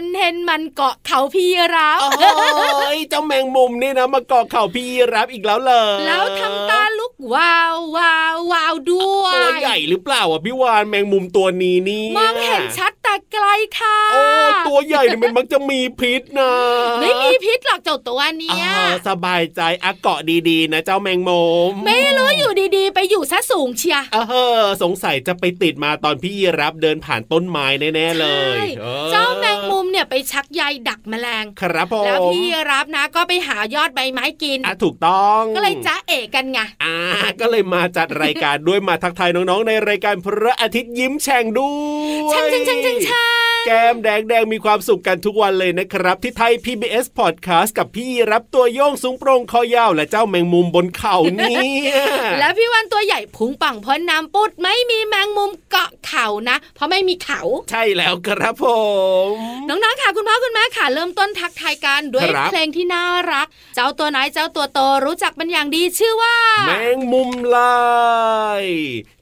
นะมาเกาะเข่าพี่รับอีกแล้วเลย แล้วทำตาลุกว้าวว้าวว้าวด้วยตัวใหญ่หรือเปล่าอะพี่วานแมงมุมตัวนี้นี่มองเห็นชัดแต่ไกลค่ะ โอ้ตัวใหญ่เนี่ยมันมักจะมีพิษนะ ไม่มีพิษหรอกเจ้าตัวเนี้ยสบายใจอะเกาะดีๆ นะเจ้าแมงมุมไม่รู้อยู่ดีๆ ไปอยู่ซะสูงเชียเออสงสัยจะไปติดมาตอนพี่รับเดินผ่านต้นไม้แน่ๆเลย เจ้าแมงมุมเนี่ยไปชักใยดักแมลง ครับผมแล้วพี่รับนะก็ไปหายอดใบไม้กินอะถูกต้อง ก็เลยจ้าเอกกันไงอ่าก็เลยมาจัดรายการด้วยมาทักทายน้องๆในรายการพระอาทิตย์ยิ้มแฉ่งด้วยช่างช่างช่างช่าง แก้มแดงแดงมีความสุขกันทุกวันเลยนะครับ ที่ไทย PBS Podcast กับพี่รับตัวโยงสูงโปร่งคอยาว และเจ้าแมงมุมบนเขานี่และพี่วันตัวใหญ่พุงปังพ้นน้ำปุดไม่มีแมงมุมเกาะเขานะ เพราะไม่มีเขา ใช่แล้วครับผม น้องๆค่ะคุณพ่อคุณแม่ค่ะ เริ่มต้นทักทายกันด้วยเพลงที่น่ารัก เจ้าตัวไหนเจ้าตัวโตรู้จักเป็นอย่างดีชื่อว่า แมงมุมลาย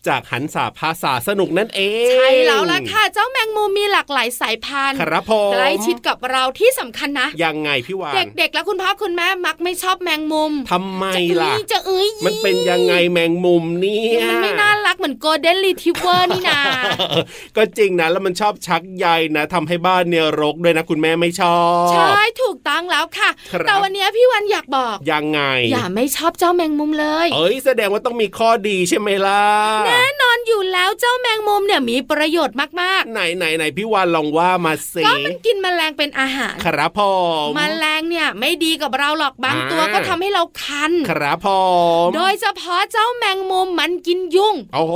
จากหันสาภาษาสนุกนั่นเอง ใช่แล้วล่ะค่ะ เจ้าแมงมุมมีหลากหลายสายพันธุ์ครับผมใกล้ชิดกับเราที่สำคัญนะ ยังไงพี่วานเด็กๆ แล้วคุณพ่อคุณแม่มักไม่ชอบแมงมุมทำไมล่ะจะเอ้ยมันเป็นยังไงแมงมุมเนี่ยมันไม่น่ารักเหมือนโกลเด้นรีทิเวอร์นี่นาก็จริงนะแล้วมันชอบชักใยนะทำให้บ้านเนี่ยรกด้วยนะคุณแม่ไม่ชอบใช่ถูกต้องแล้วค่ะ แต่วันนี้พี่วันอยากบอกยังไง อย่าไม่ชอบเจ้าแมงมุมเลย เอ้ยแสดงว่าต้องมีข้อดีใช่ไหมล่ะแน่นอนอยู่แล้วเจ้าแมงมุมเนี่ยมีประโยชน์มากๆ ไหนไหนไหนพี่วานลองว่ามาสิก็มันกินแมลงเป็นอาหาร ครับพ่อมแมลงเนี่ยไม่ดีกับเราหรอกบางตัวก็ทำให้เราคัน ครับพ่อโดยเฉพาะเจ้าแมงมุมมันกินยุงโอ้โห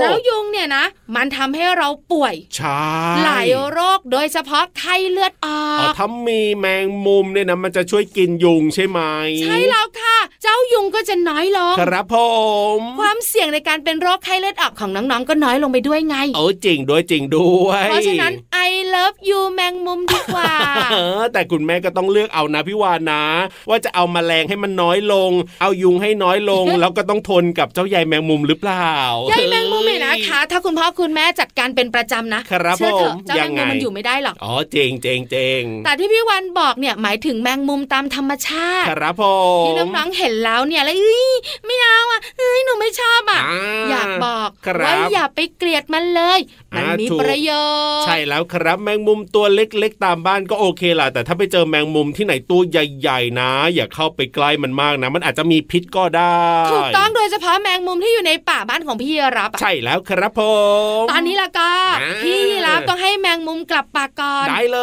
แล้วยุงเนี่ยนะ มันทำให้เราป่วยใช่หลายโรคโดยเฉพาะไข้เลือดออกถ้ามีแมงมุมเนี่ยนะมันจะช่วยกินยุงใช่ไหมใช่แล้วค่ะ เจ้ายุงก็จะน้อยลงครับผมความเสี่ยงในการเป็นโรคไข้เลือดออกของน้องๆก็น้อยลงไปด้วยไงโอ้จริงด้วยจริงด้วย เพราะฉะนั้น I love you แมงมุมดีกว่าเออแต่คุณแม่ก็ต้องเลือกเอานะพี่วานนะ ว่าจะเอามาแมลงให้มันน้อยลง เอายุงให้น้อยลง แล้วก็ต้องทนกับเจ้าใยแมงมุมหรือเปล่าใยแมงมุมเนี่ยนะคะ ถ้าคุณพ่อคุณแม่จัดการเป็นประจำนะครับเชื่อเถอะผมเจ้าแมงมุมยังไงมันอยู่ไม่ได้หรอกอ๋อเจงเจงเจงแต่ที่พี่วันบอกเนี่ยหมายถึงแมงมุมตามธรรมชาติครับผมที่น้องๆเห็นแล้วเนี่ยแล้วเอ้ยไม่เอาอะเอ้ยหนูไม่ชอบอะอ่าอยากบอกครับว่าอย่าไปเกลียดมันเลย มันอ่ามีมีถูกประโยชน์ ใช่แล้วครับแมงมุมตัวเล็กๆ ตามบ้านก็โอเคล่ะ แต่ถ้าไปเจอแมงมุมที่ไหนตัวใหญ่ๆนะ อย่าเข้าไปใกล้มันมากนะ มันอาจจะมีพิษก็ได้ ถูกต้องโดยเฉพาะแมงมุมที่อยู่ในป่าบ้านของพี่รับอะใช่แล้วครับผมตอนนี้ละก็อ่าพี่รับต้องให้แมงมุมกลับป่าก่อนได้เล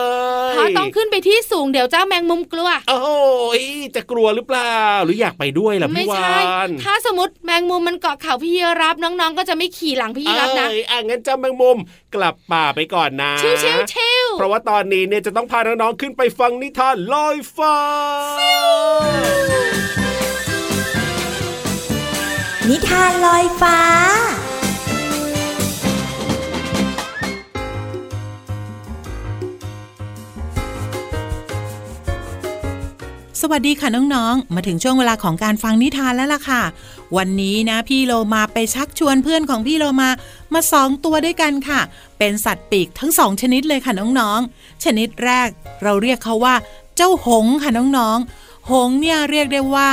ยเพราะต้องขึ้นไปที่สูงเดี๋ยวเจ้าแมงมุมกลัว โอ้ยจะกลัวหรือเปล่าหรืออยากไปด้วยล่ะไม่พี่วาใช่นถ้าสมมติแมงมุมมันเกาะเข่าพี่รับน้องๆก็จะไม่ขี่หลังพี่รับนะเอ้ยอะงั้นเจ้าแมงมุมกลับป่าไปก่อนนะชิวชิวชิวเพราะว่าตอนนี้เนี่ยจะต้องพาน้องๆขึ้นไปฟังนิทานลอยฟ้า นิทานลอยฟ้าสวัสดีค่ะน้องๆ มาถึงช่วงเวลาของการฟังนิทานแล้วล่ะค่ะ วันนี้นะพี่โลมาไปชักชวนเพื่อนของพี่โลมามาสองตัวด้วยกันค่ะ เป็นสัตว์ปีกทั้งสองชนิดเลยค่ะน้องๆ ชนิดแรกเราเรียกเขาว่า เจ้าหงค่ะน้องๆ หงเนี่ยเรียกได้ว่า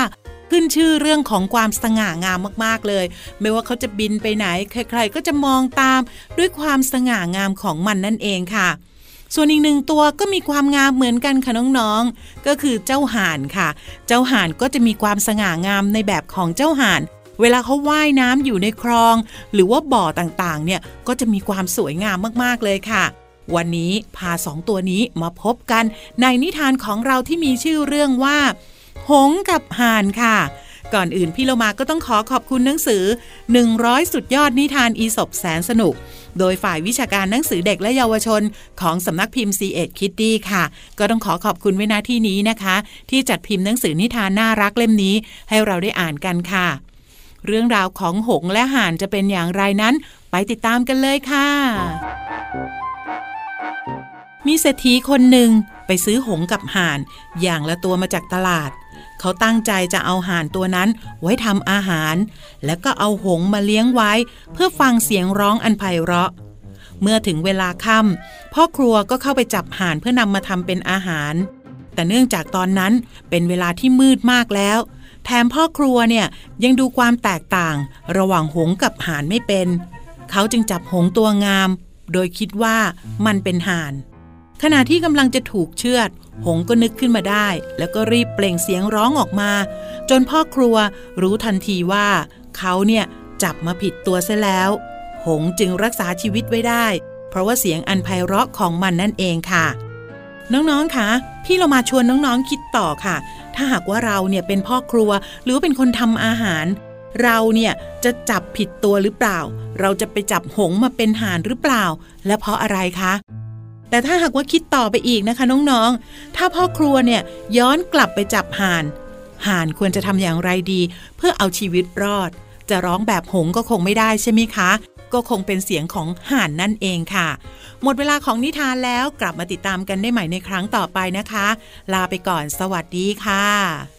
ขึ้นชื่อเรื่องของความสง่างามมากๆเลย ไม่ว่าเขาจะบินไปไหน ใครๆ ก็จะมองตามด้วยความสง่างามของมันนั่นเองค่ะ ส่วนอีกหนึ่งตัวก็มีความงามเหมือนกันค่ะน้องๆ ก็คือเจ้าห่านค่ะ เจ้าห่านก็จะมีความสง่างามในแบบของเจ้าห่าน เวลาเขาว่ายน้ำอยู่ในคลอง หรือว่าบ่อต่างๆ เนี่ยก็จะมีความสวยงามมากๆเลยค่ะ วันนี้พาสองตัวนี้มาพบกันในนิทานของเราที่มีชื่อเรื่องว่า หงกับห่านค่ะก่อนอื่นพี่เรามาก็ต้องขอขอบคุณหนังสือ 100 สุดยอดนิทานอีสบแสนสนุก โดยฝ่ายวิชาการหนังสือเด็กและเยาวชน ของสำนักพิมพ์ C ีเอ็ดคิตตี้ค่ะ ก็ต้องขอขอบคุณไว้ณที่นี้นะคะ ที่จัดพิมพ์หนังสือนิทานน่ารักเล่มนี้ ให้เราได้อ่านกันค่ะ เรื่องราวของหงและห่านจะเป็นอย่างไรนั้น ไปติดตามกันเลยค่ะ มีเศรษฐีคนหนึ่งไปซื้อหงกับห่าน อย่างละตัวมาจากตลาด เขาตั้งใจจะเอาห่านตัวนั้นไว้ทำอาหาร แล้วก็เอาหงมาเลี้ยงไว้ เพื่อฟังเสียงร้องอันไพเราะ เมื่อถึงเวลาค่ำพ่อครัวก็เข้าไปจับห่านเพื่อนำมาทำเป็นอาหาร แต่เนื่องจากตอนนั้นเป็นเวลาที่มืดมากแล้ว แถมพ่อครัวเนี่ยยังดูความแตกต่าง ระหว่างหงกับห่านไม่เป็น เขาจึงจับหงตัวงาม โดยคิดว่ามันเป็นห่าน ขณะที่กำลังจะถูกเชือด หงก็นึกขึ้นมาได้ แล้วก็รีบเปล่งเสียงร้องออกมา จนพ่อครัวรู้ทันทีว่า เขาเนี่ยจับมาผิดตัวซะแล้ว หงจึงรักษาชีวิตไว้ได้ เพราะว่าเสียงอันไพเราะของมันนั่นเองค่ะ น้องๆคะพี่เรามาชวนน้องๆคิดต่อค่ะ ถ้าหากว่าเราเนี่ยเป็นพ่อครัวหรือเป็นคนทำอาหาร เราเนี่ยจะจับผิดตัวหรือเปล่า เราจะไปจับหงมาเป็นห่านหรือเปล่า และเพราะอะไรคะ แต่ถ้าหากว่าคิดต่อไปอีกนะคะน้องๆ ถ้าพ่อครัวเนี่ยย้อนกลับไปจับห่าน ห่านควรจะทำอย่างไรดี เพื่อเอาชีวิตรอด จะร้องแบบหงก็คงไม่ได้ใช่ไหมคะ ก็คงเป็นเสียงของห่านนั่นเองค่ะ หมดเวลาของนิทานแล้วกลับมาติดตามกันได้ใหม่ในครั้งต่อไปนะคะ ลาไปก่อนสวัสดีค่ะ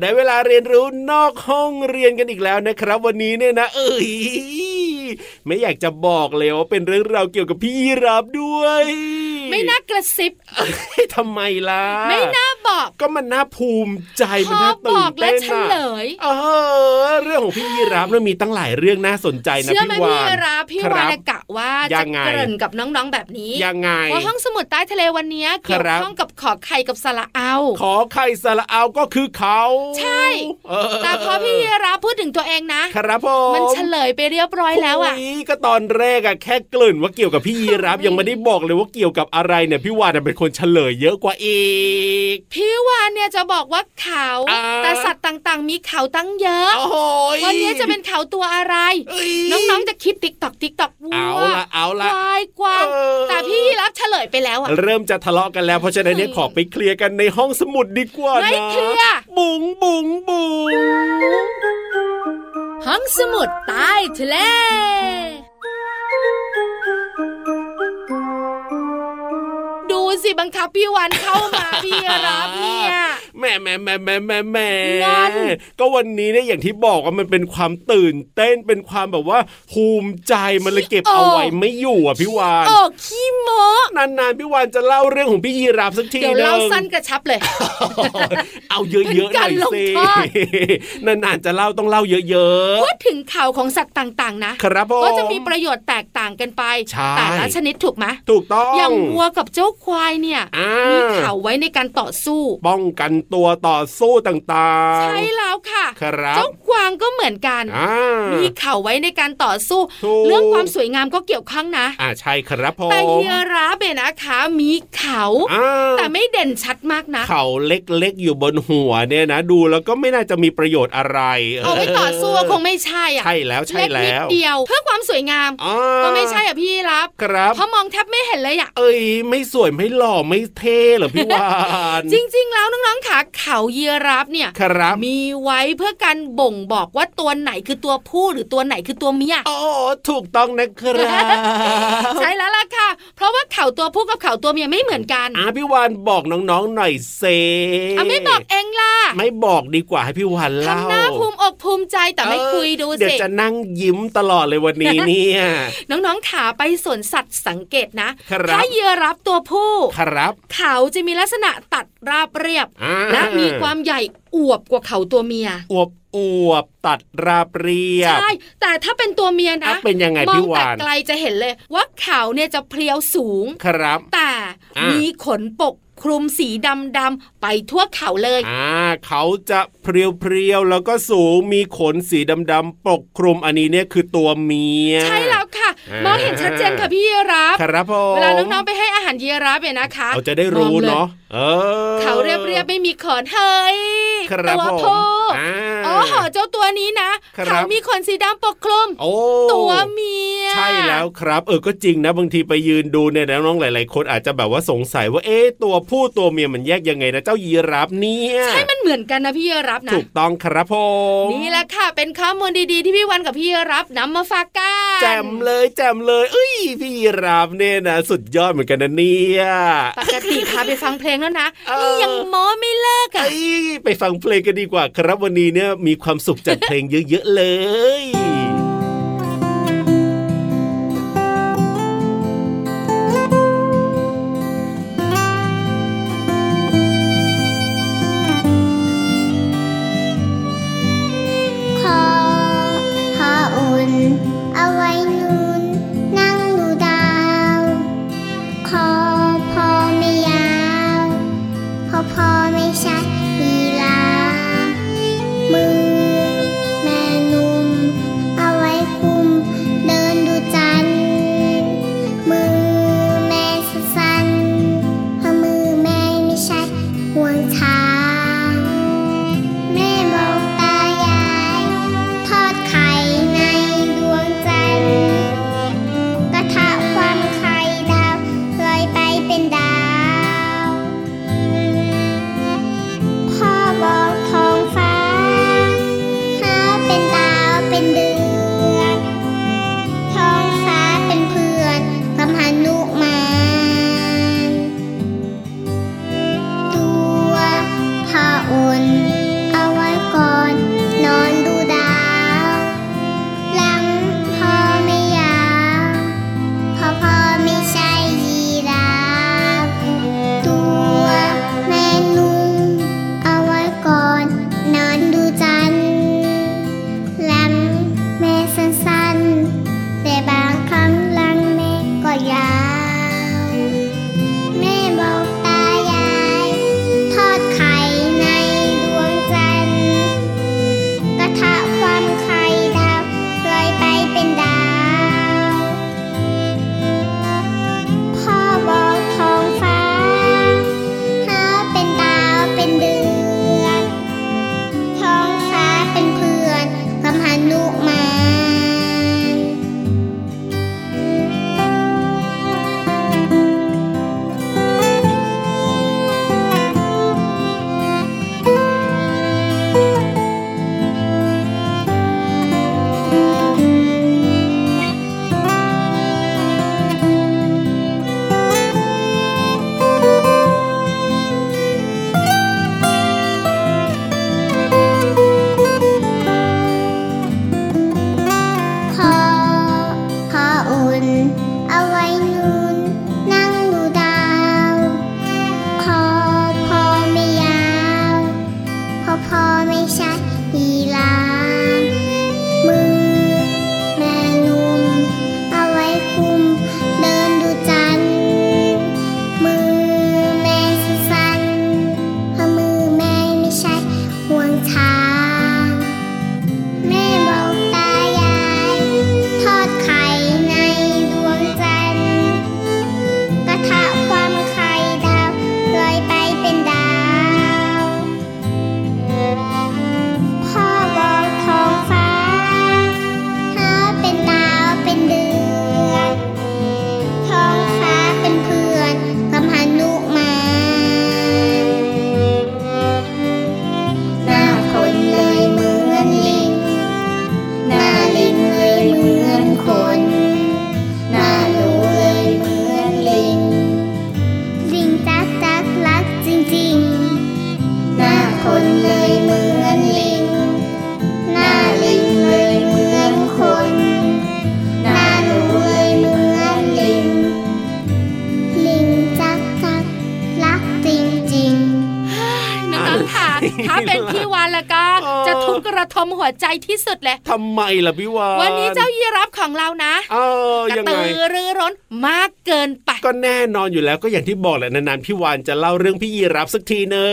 เรียนรู้นอกห้องเรียนกันอีกแล้วนะครับ วันนี้เนี่ยนะ เอ้ยไม่อยากจะบอกเลยว่าเป็นเรื่องราวเกี่ยวกับพี่รับด้วย ไม่น่ากระซิบทำไมล่ะ ไม่น่าบอก ก็มันน่าภูมิใจพมันอน่าบตื่อนกและเต้นเฉอะลยเออเรื่องของพี่ยีรับมันมีตั้งหลายเรื่องน่าสนใจนะเชื่อไหมพี่วาพี่นรับพี่ครัวาบนกะว่ายัจะงไงเกริ่นกับน้องๆแบบนี้ยังไงว่าห้องสมุดใต้ทะเลวันนี้เกี่ยวครับข้องกับขอไข่กับสระเอา ขอไข่สระเอาก็คือเขาใช่เออแต่พอพี่รับพูดถึงตัวเองนะ ครับผมมันเฉลยไปเรียบร้อยแล้วอะโยก็ตอนแรกอะแค่เกริ่นว่าเกี่ยวกับพี่ยีรับยังไม่ได้บอกเลยว่าเกี่ยวกับอะไรเนี่ยพี่วานเป็นคนเฉลยเยอะกว่าอีก พี่วานเนี่ยจะบอกว่าเขาอ่าแต่สัตว์ต่างๆ มีเขาตั้งเยอะโอ้โหยวันนี้จะเป็นเขาตัวอะไรเอ้ยน้องๆจะคิดติ๊กตอกติ๊กตอกวัเอาวละเอาคละวายกวางเออแต่พี่รับเฉลยไปแล้วอะเริ่มจะทะเลาะกันแล้วเพราะฉะนั้นเนี่ยเฮ้ยขอไปเคลียร์กันในห้องสมุดดีกว่านะไม่เคลียร์บุ๋งบุ๋งบุ๋งห้องสมุดใต้ทะเลดูสิบังคับพี่วันเข้ามาพี่รับเนี่ย แหม่แหม่แหม่แหม่แหม่แหม่งั้นก็วันนี้เนี่ยอย่างที่บอกว่ามันเป็นความตื่นเต้นเป็นความแบบว่าภูมิใจมันเลยเก็บเอาไว้ไม่อยู่อะพี่วานโอ้ขี้โมนานๆพี่วานจะเล่าเรื่องของพี่ยีราฟสักทีเดี๋ยวนึงเล่าสั้นกระชับเลย เอาเยอะๆหน่อยเป็นการลงสิโทษนานๆจะเล่าต้องเล่าเยอะพูดถึงเขาของสัตว์ต่างๆนะๆครับผมก็จะมีประโยชน์แตกต่างกันไปใช่แต่ละชนิดถูกไหมถูกต้องอย่างวัวกับเจ้าควายเนี่ยอ่ามีเขาไว้ในการต่อสู้ ป้องกันตัวต่อสู้ต่างๆ ใช่แล้วค่ะครับเจ้ากวางก็เหมือนกันอ่ามีเขาไว้ในการต่อสู้ถูกเรื่องความสวยงามก็เกี่ยวข้องนะ อ่าใช่ครับผมแต่เฮียราฟเบนะคะมีเขาอ่าแต่ไม่เด่นชัดมากนะ เขาเล็กๆอยู่บนหัวเนี่ยนะ ดูแล้วก็ไม่น่าจะมีประโยชน์อะไรเอาไปต่อสู้ก็คงไม่ใช่อะใช่แล้วใช่เล็กนิแล้ดวเดียวเพื่อความสวยงามอ่าก็ไม่ใช่อะพี่รับครับเพราะมองแทบไม่เห็นเลยอะเอ้ยไม่สวยไม่หล่อไม่เท่เหรอพี่วานจริง ๆ แล้วน้องๆขาเขาเยียรับเนี่ยครับมีไว้เพื่อการบ่งบอกว่าตัวไหนคือตัวผู้หรือตัวไหนคือตัวเมียอ๋อถูกต้องนะครับใช่แล้วล่ะค่ะ เพราะว่าเขาตัวผู้กับเขาตัวเมียไม่เหมือนกันอะพี่วานบอกน้องๆหน่อยเซอะไม่บอกเองล่ะไม่บอกดีกว่าให้พี่วานเล่าทำหน้าภูมิ อกภูมิใจแต่ไม่คุยดูเดี๋ยวจะนั่งยิ้มตลอดเลยวันนี้เนี่ย น้องๆขาไปสวนสัตว์สังเกตนะถ้าเยียรับตัวผู้ครับเขาจะมีลักษณะตัดราบเรียบ และมีความใหญ่อวบกว่าเขาตัวเมีย อวบอวบตัดราบเรียบ ใช่ แต่ถ้าเป็นตัวเมียนะ เป็นยังไงพี่งแต่วานไกลจะเห็นเลย ว่าเขาเนี่ยจะเพรียวสูง ครับ แต่มีมีขนปก คลุมสีดำดำๆไปทั่วเขาเลย อ่า เขาจะเพรียวเพรียวๆแล้วก็สูงมีขนสีดำๆปกคลุมอันนี้เนี่ยคือตัวเมีย ใช่แล้วค่ะอ่ามมองเห็นชัดเจนค่ะพี่ยีรับครับผมเวลาน้องๆไปให้อาหารยีราฟเนี่ยนะคะเราจะได้รู้มองลยเนาะเออเขาเรียบๆไม่มีขนเฮ้ยครับตัวผมผู้ อ่าอ๋อเจ้าตัวนี้นะครับเขามีขนสีดำปกคลุมโอ้ตัวเมีย ใช่แล้วครับ เออก็จริงนะบางทีไปยืนดูเนี่ยนะน้องๆหลาย ๆ คนอาจจะแบบว่าสงสัยว่าเอ๊ะตัวผู้ตัวเมียมันแยกยังไงนะเจ้ายีราฟเนี่ยใช่มันเหมือนกันนะพี่ยีรับนะถูกต้องครับผมนี่แหละค่ะเป็นข้อมูลดีๆ ที่พี่วันกับพี่ยีรับนำมาฝากกันแจมเลยแจมเลยเอ้ยพี่ยีราฟเนี่ยนะสุดยอดเหมือนกันนะเนี่ยปกติพาไปฟังเพลงแล้วนะเออนี่ยังโม้ไม่เลิกอะเอ้ยไปฟังเพลงกันดีกว่าครับวันนี้เนี่ยมีความสุขจัดเพลงเยอะ ๆ เลยขอผ้าอุ่นเอาไว้ ใจที่สุดเลยทำไมล่ะพี่วานวันนี้เจ้ายีรับของเรานะเออกระยังตืไงอรือร้นมากเกินไป ก็แน่นอนอยู่แล้วก็อย่างที่บอกแหละนานๆพี่วานจะเล่าเรื่องพี่ยีรับสักทีเนอ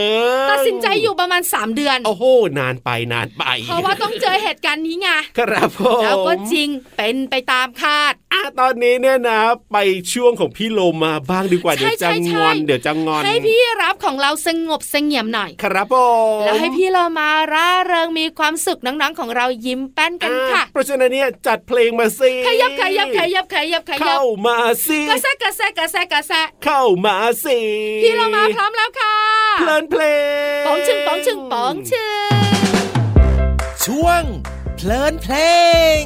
ะตัดสินใจอยู่ประมาณ 3 เดือน โอ้โหนานไปนานไป เพราะว่าต้องเจอเหตุการณ์นี้ไงครับผมแล้วก็จริงเป็นไปตามคาดอะตอนนี้เนี่ยนะ ไปช่วงของพี่โลมาบ้างดีกว่าใช่เดี๋ยวจะใช่ใช่งอนเดี๋ยวจะงอน ให้พี่รับของเราสงบเสงี่ยมหน่อย ครับผมแล้วให้พี่เรามาร่าเริงมีความสุขน้องๆของเรายิ้มแป้นกันค่ะอ่เพราะฉะนั้นเนี่ยจัดเพลงมาสิขยับขยับขยับขยับขยัเข้าบมาสิกระแซะกระแซะกระแซะกระแซะเข้ามาสิพี่เรามาพร้อมแล้วค่ะเพลินเพลงป๋องชึงป๋องชึงป๋องชึงช่วงเพลินเพลง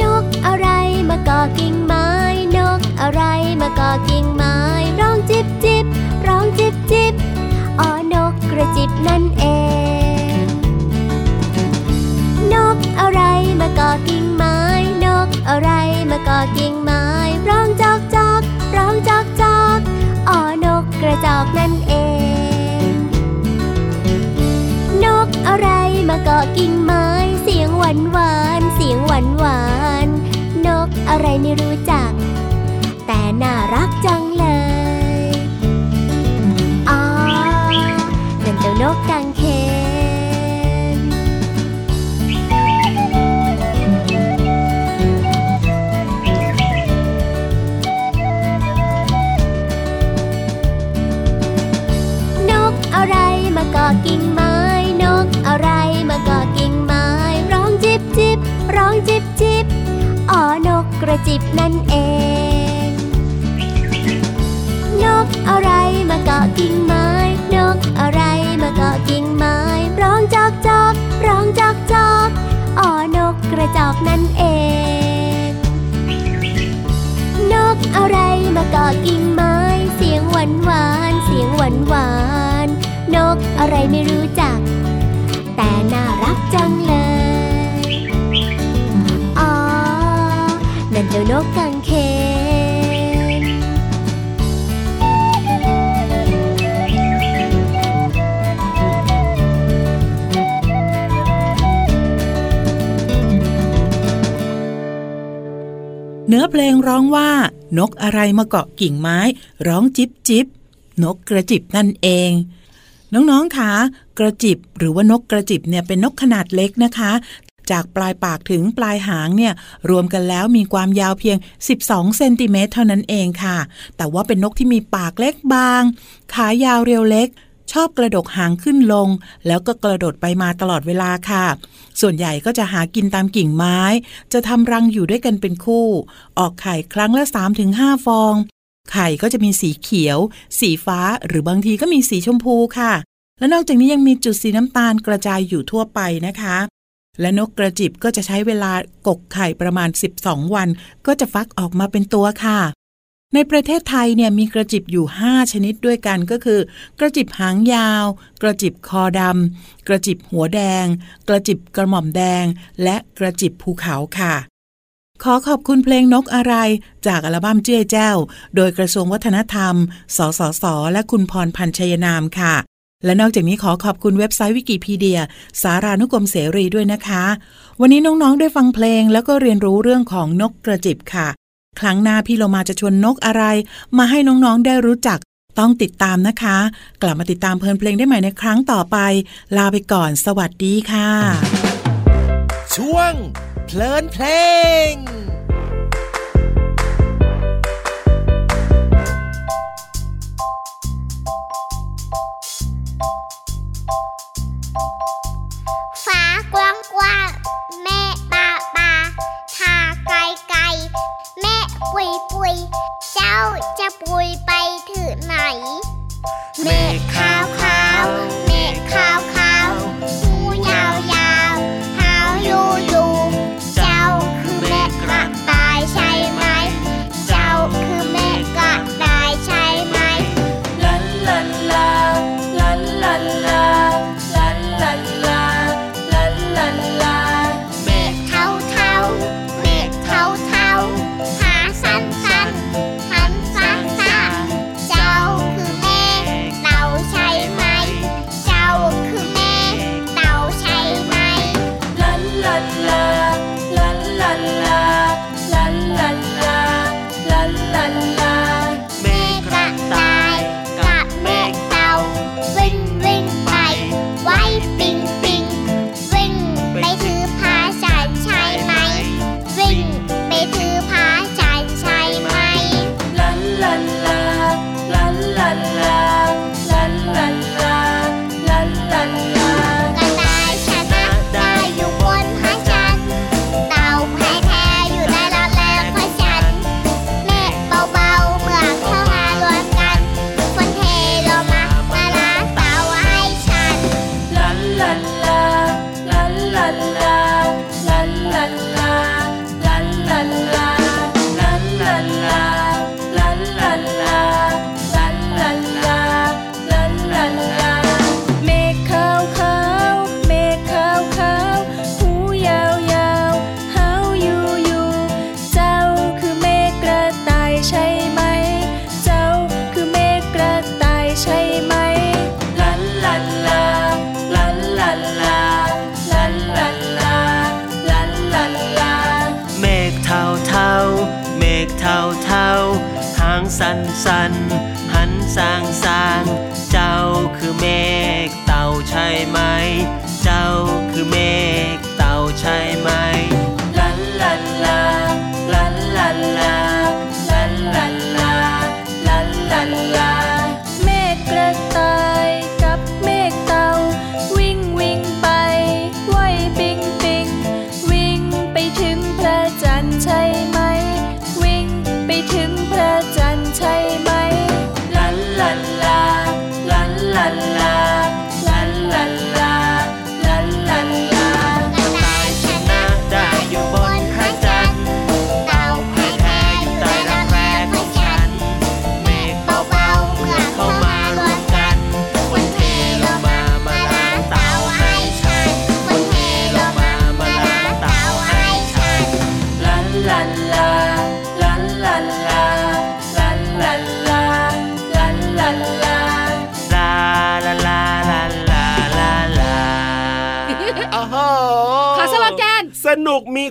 นกอะไรมาก่อกิ่ง อนกกระจิบนั่นเอง นกอะไรมาเก่อกิ่งไม้ นกอะไรมาเก่อกิ่งไม้ ร้องจอกจอกร้องจอกจอกอ๋อนกกระจอกนั่นเอง นกอะไรมาเกาะกิ่งไม้ เสียงหวานหวานเสียงหวานหวานนกอะไรไม่รู้จัก แต่น่ารักจัง นกกังเขนนกอะไรมาเกาะกิ่งไม้ นกอะไรมาเกาะกิ่งไม้ ร้องจิบจิบร้องจิบจิบอ๋อนกกระจิบนั่นเอง นกอะไรมาเกาะกิ่งไม้ นกอะไร ระจอกนั่นเอง นกอะไรมาเกาะกิ่งไม้ เสียงหวานหวานเสียงหวานหวาน นกอะไรไม่รู้จัก แต่น่ารักจังเลย อ๋อ นั่นเจ้านกกัง นื้อเพลงร้องว่า นกอะไรมาเกาะกิ่งไม้ ร้องจิบจิบนกกระจิบนั่นเอง น้องๆคะกระจิบหรือว่านกกระจิบเนี่ยเป็นนกขนาดเล็กนะคะ จากปลายปากถึงปลายหางเนี่ยรวมกันแล้วมีความยาวเพียง 12 เซนติเมตรเท่านั้นเองค่ะ แต่ว่าเป็นนกที่มีปากเล็กบาง ขายาวเรียวเล็ก ชอบกระดกหางขึ้นลง แล้วก็กระโดดไปมาตลอดเวลาค่ะ ส่วนใหญ่ก็จะหากินตามกิ่งไม้ จะทำรังอยู่ด้วยกันเป็นคู่ ออกไข่ครั้งละ 3-5 ฟอง ไข่ก็จะมีสีเขียว สีฟ้า หรือบางทีก็มีสีชมพูค่ะ และนอกจากนี้ยังมีจุดสีน้ำตาลกระจายอยู่ทั่วไปนะคะและนกกระจิบก็จะใช้เวลากกไข่ประมาณ 12 วัน ก็จะฟักออกมาเป็นตัวค่ะ ในประเทศไทยเนี่ยมีกระจิบอยู่ 5 ชนิดด้วยกันก็คือ กระจิบหางยาว กระจิบคอดำกระจิบหัวแดง กระจิบกระหม่อมแดง และกระจิบภูเขาค่ะ ขอขอบคุณเพลงนกอะไร จากอัลบั้มเจ้ยแจ้ว โดยกระทรวงวัฒนธรรม สสส และคุณพรพันธ์ชัยนามค่ะ และนอกจากนี้ขอขอบคุณเว็บไซต์วิกิพีเดีย สารานุกรมเสรีด้วยนะคะ วันนี้น้องๆได้ฟังเพลงแล้วก็เรียนรู้เรื่องของนกกระจิบค่ะ ครั้งหน้าพี่เรามาจะชวนนกอะไร มาให้น้องๆได้รู้จักต้องติดตามนะคะ กลับมาติดตามเพลินเพลงได้ใหม่ในครั้งต่อไป ลาไปก่อนสวัสดีค่ะ ช่วง เพลินเพลงฟ้ากว้าง ปุยปุย เจ้าจะปุย time.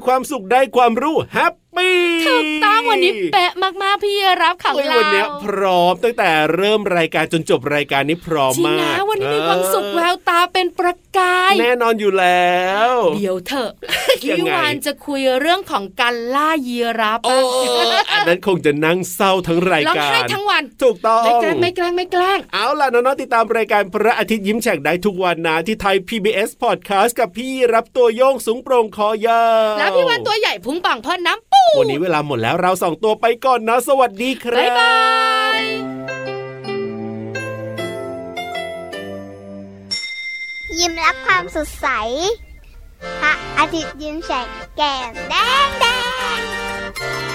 ความสุขได้ความรู้แฮปปี้ถูก วันนี้เป๊ะมากๆพี่รับของเฮ้ยเราวันเนี้ยพร้อมตั้งแต่เริ่มรายการจนจบรายการนี้พร้อมจริงมานะกวันนี้มีความสุขเออแววตาเป็นประกายแน่นอนอยู่แล้ว เดี๋ยวเถอะยังพี่ไงวานจะคุยเรื่องของการล่ายีราฟโอ้อันนั้นคงจะนั่งเศร้าทั้งรายร้องการไห้ทั้งวันถูกต้องไม่แกล้งไม่แกล้งไม่แกล้งเอาล่ะน้องๆติดตามรายการพระอาทิตย์ยิ้มแฉ่งได้ทุกวันนะที่ไทย PBS Podcast กับพี่รับตัวโยงสูงโปร่งคอยาวแล้วพี่วันตัวใหญ่พุงป่องพ่นน้ำปูวันนี้เวลาหมดแล้วเราสองตัวไปก่อนนะ สวัสดีครับบ๊ายบายยิ้มรับความสดใสพระอาทิตย์ยิ้มแฉกแก้มแดงแดง